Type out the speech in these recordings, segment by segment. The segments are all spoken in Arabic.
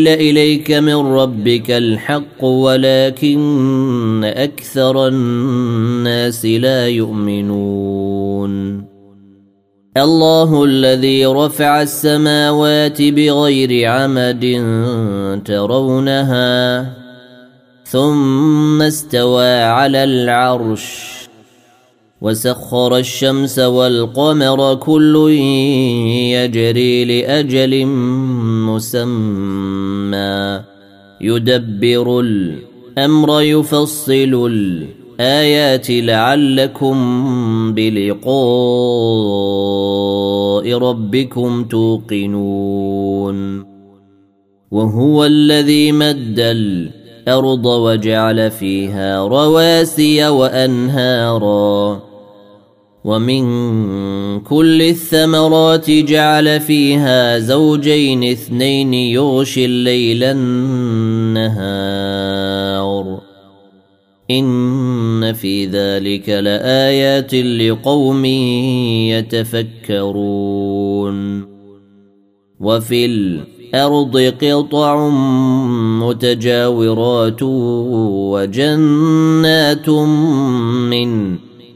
أنزل إليك من ربك الحق ولكن أكثر الناس لا يؤمنون. الله الذي رفع السماوات بغير عمد ترونها ثم استوى على العرش وسخر الشمس والقمر كل يجري لأجل مسمى. يدبر الأمر يفصل الآيات لعلكم بلقاء ربكم توقنون. وهو الذي مد الأرض وجعل فيها رواسي وأنهارا. ومن كل الثمرات جعل فيها زوجين اثنين يغشي الليل النهار. إن في ذلك لآيات لقوم يتفكرون. وفي الأرض قطع متجاورات وجنات من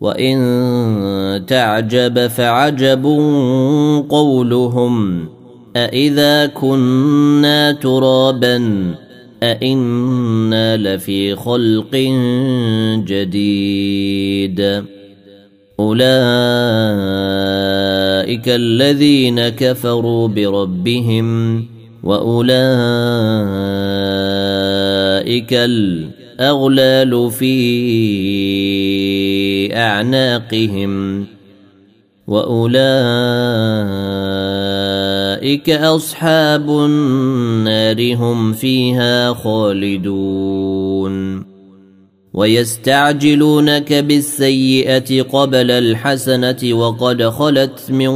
وإن تعجب فعجب قولهم أإذا كنا ترابا أإنا لفي خلق جديد. أولئك الذين كفروا بربهم وأولئك الأغلال في أعناقهم وأولئك أصحاب النار هم فيها خالدون ويستعجلونك بالسيئة قبل الحسنة وقد خلت من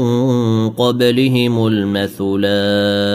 قبلهم المثلات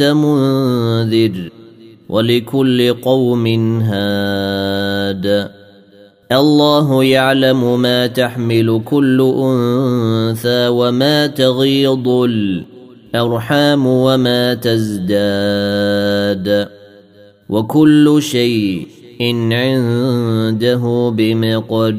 أنت منذر ولكل قوم هاد. الله يعلم ما تحمل كل أنثى وما تغيض الأرحام وما تزداد. وكل شيء عنده بمقدار.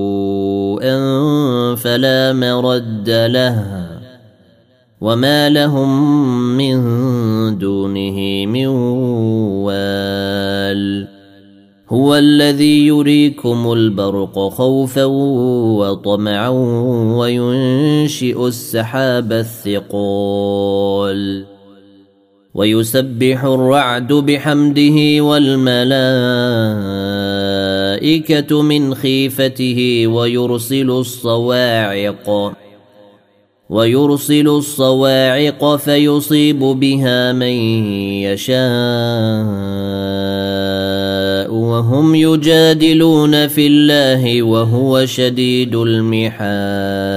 فلا مرد له وما لهم من دونه من وال. هو الذي يريكم البرق خوفا وطمعا وينشئ السحاب الثقال. ويسبح الرعد بحمده والملائكة من خيفته ويرسل الصواعق. ويرسل الصواعق فيصيب بها من يشاء وهم يجادلون في الله وهو شديد المحال.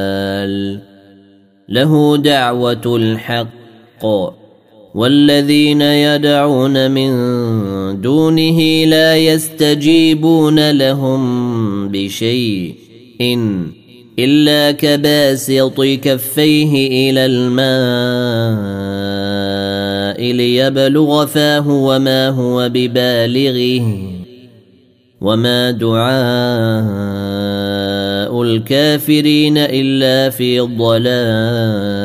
له دعوة الحق. والذين يدعون من دونه لا يستجيبون لهم بشيء إن إلا كباسط كفيه إلى الماء ليبلغ فاه وما هو ببالغه وما دعاء الكافرين إلا في ضلال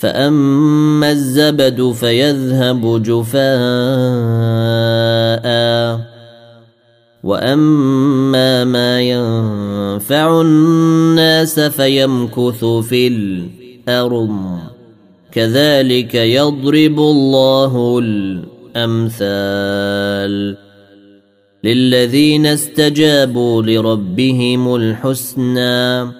فأما الزبد فيذهب جفاء وأما ما ينفع الناس فيمكث في الأرض كذلك يضرب الله الأمثال للذين استجابوا لربهم الحسنى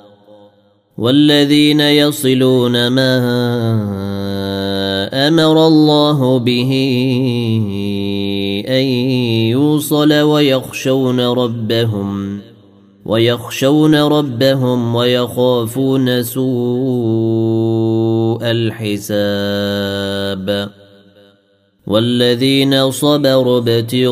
والذين يصلون ما أمر الله به أن يوصل ويخشون ربهم ويخشون ربهم ويخافون سوء الحساب. والذين صبروا ابتغاء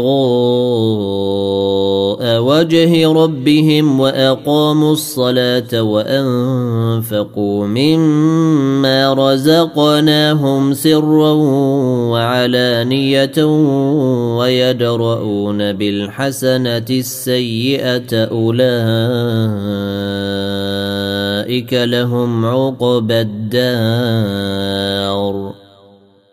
وجه ربهم واقاموا الصلاه وانفقوا مما رزقناهم سرا وعلانيه ويدرؤون بالحسنه السيئه اولئك لهم عقبى الدار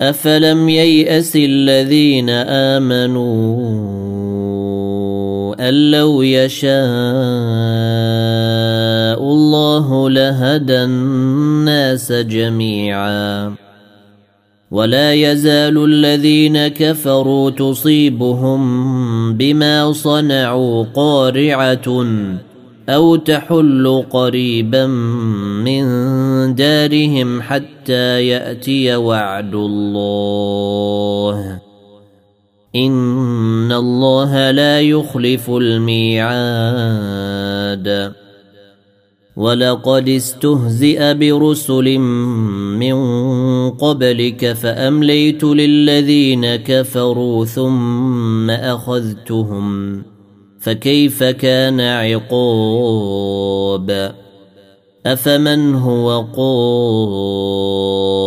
افلم يياس الذين امنوا ان لو يشاء الله لهدى الناس جميعا ولا يزال الذين كفروا تصيبهم بما صنعوا قارعه أو تحل قريبا من دارهم حتى يأتي وعد الله. إن الله لا يخلف الميعاد. ولقد استهزئ برسل من قبلك فأمليت للذين كفروا ثم أخذتهم. فكيف كان عقاب؟ أفمن هو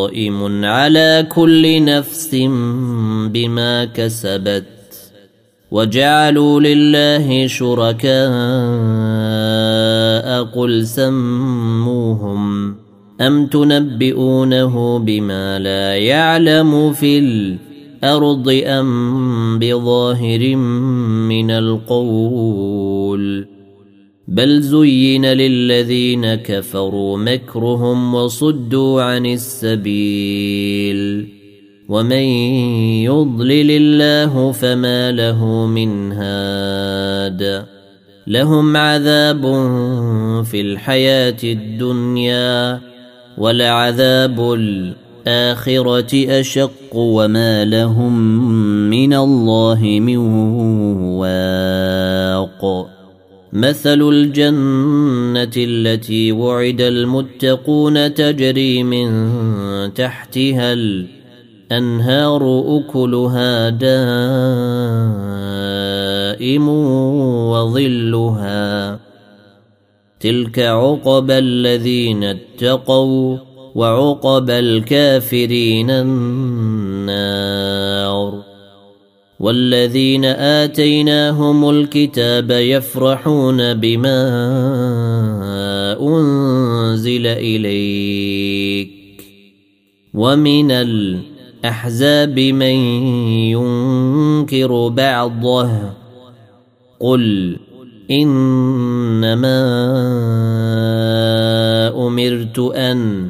قائم على كل نفس بما كسبت؟ وجعلوا لله شركاء قل سموهم أم تنبئونه بما لا يعلم في الأرض الأرض أم بظاهر من القول؟ بل زين للذين كفروا مكرهم وصدوا عن السبيل. ومن يضلل الله فما له من هاد. لهم عذاب في الحياة الدنيا ولعذاب الاخره أشق وما لهم من الله من واق. مثل الجنة التي وعد المتقون تجري من تحتها الأنهار أكلها دائم وظلها. تلك عقبى الذين اتقوا وعقبى الكافرين النار. والذين آتيناهم الكتاب يفرحون بما أنزل إليك. ومن الأحزاب من ينكر بعضه قل إنما أمرت أن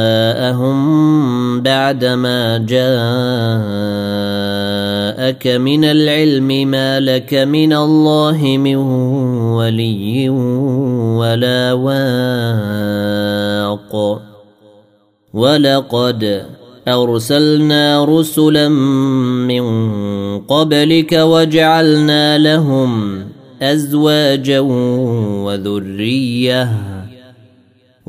بعدما جاءك من العلم ما لك من الله من ولي ولا واق. ولقد أرسلنا رسلا من قبلك وجعلنا لهم أزواجا وذرية.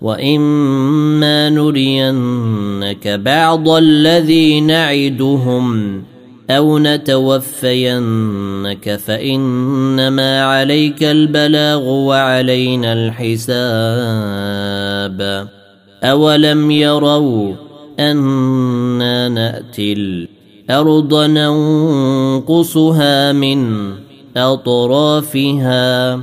واما نرينك بعض الذي نعدهم أو نتوفينك فانما عليك البلاغ وعلينا الحساب اولم يروا أنا ناتي الأرض ننقصها من اطرافها